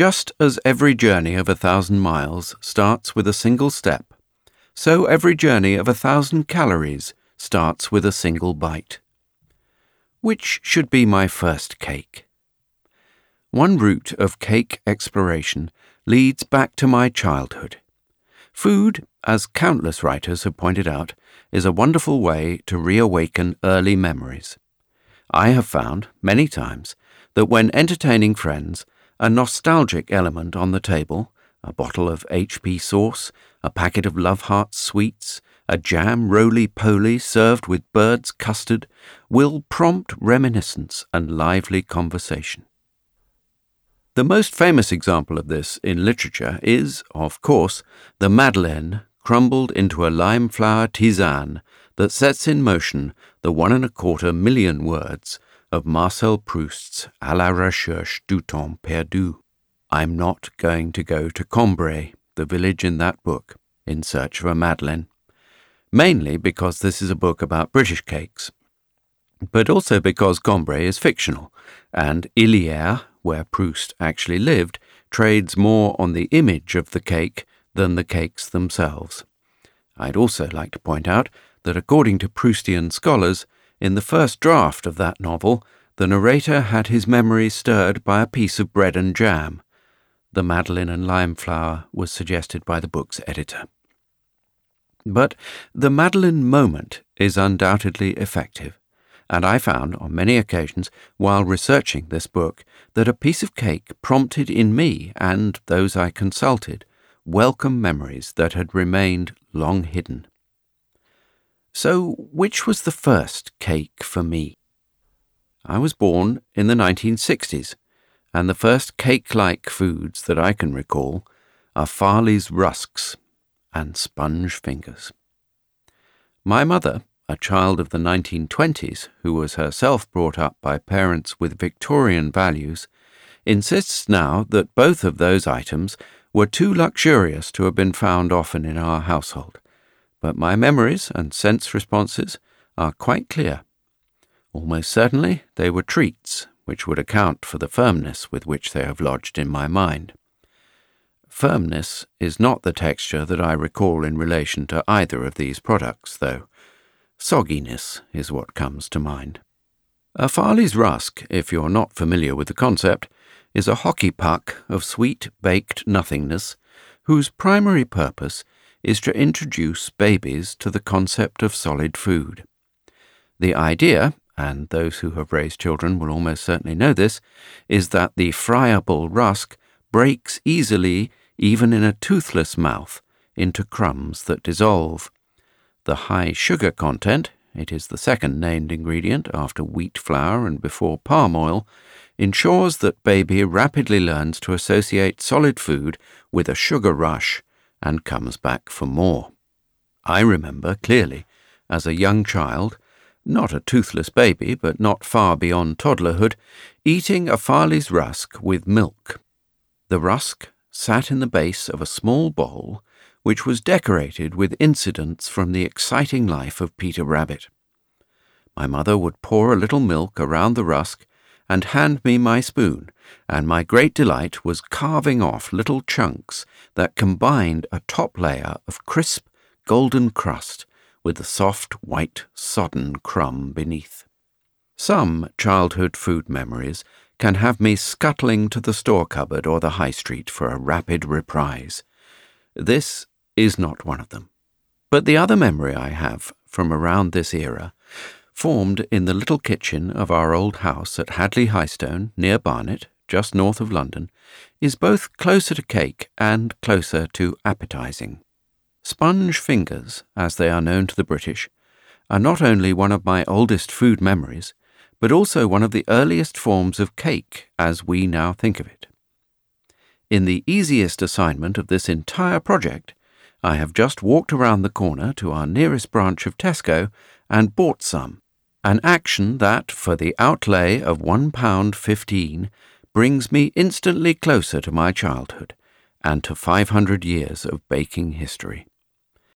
Just as every journey of a thousand miles starts with a single step, so every journey of a thousand calories starts with a single bite. Which should be my first cake? One route of cake exploration leads back to my childhood. Food, as countless writers have pointed out, is a wonderful way to reawaken early memories. I have found, many times, that when entertaining friends, a nostalgic element on the table, a bottle of HP sauce, a packet of Love Heart sweets, a jam roly poly served with bird's custard, will prompt reminiscence and lively conversation. The most famous example of this in literature is, of course, the Madeleine crumbled into a lime flower tisane that sets in motion the one and a quarter million words of Marcel Proust's À la recherche du temps perdu. I'm not going to go to Combray, the village in that book, in search of a Madeleine. Mainly because this is a book about British cakes, but also because Combray is fictional, and Illiers, where Proust actually lived, trades more on the image of the cake than the cakes themselves. I'd also like to point out that according to Proustian scholars, in the first draft of that novel, the narrator had his memory stirred by a piece of bread and jam. The Madeleine and lime flower was suggested by the book's editor. But the Madeleine moment is undoubtedly effective, and I found on many occasions while researching this book that a piece of cake prompted in me and those I consulted welcome memories that had remained long hidden. So, which was the first cake for me? I was born in the 1960s, and the first cake like foods that I can recall are Farley's rusks and sponge fingers. My mother, a child of the 1920s who was herself brought up by parents with Victorian values, insists now that both of those items were too luxurious to have been found often in our household, but my memories and sense responses are quite clear. Almost certainly they were treats, which would account for the firmness with which they have lodged in my mind. Firmness is not the texture that I recall in relation to either of these products, though. Sogginess is what comes to mind. A Farley's rusk, if you're not familiar with the concept, is a hockey puck of sweet baked nothingness whose primary purpose is to introduce babies to the concept of solid food. The idea, and those who have raised children will almost certainly know this, is that the friable rusk breaks easily, even in a toothless mouth, into crumbs that dissolve. The high sugar content, it is the second named ingredient after wheat flour and before palm oil, ensures that baby rapidly learns to associate solid food with a sugar rush and comes back for more. I remember clearly, as a young child, not a toothless baby, but not far beyond toddlerhood, eating a Farley's rusk with milk. The rusk sat in the base of a small bowl which was decorated with incidents from the exciting life of Peter Rabbit. My mother would pour a little milk around the rusk and hand me my spoon, and my great delight was carving off little chunks that combined a top layer of crisp, golden crust with the soft, white, sodden crumb beneath. Some childhood food memories can have me scuttling to the store cupboard or the high street for a rapid reprise. This is not one of them. But the other memory I have from around this era formed in the little kitchen of our old house at Hadley Highstone, near Barnet, just north of London, is both closer to cake and closer to appetizing. Sponge fingers, as they are known to the British, are not only one of my oldest food memories, but also one of the earliest forms of cake as we now think of it. In the easiest assignment of this entire project, I have just walked around the corner to our nearest branch of Tesco and bought some an action that, for the outlay of one pound fifteen, brings me instantly closer to my childhood and to five hundred years of baking history.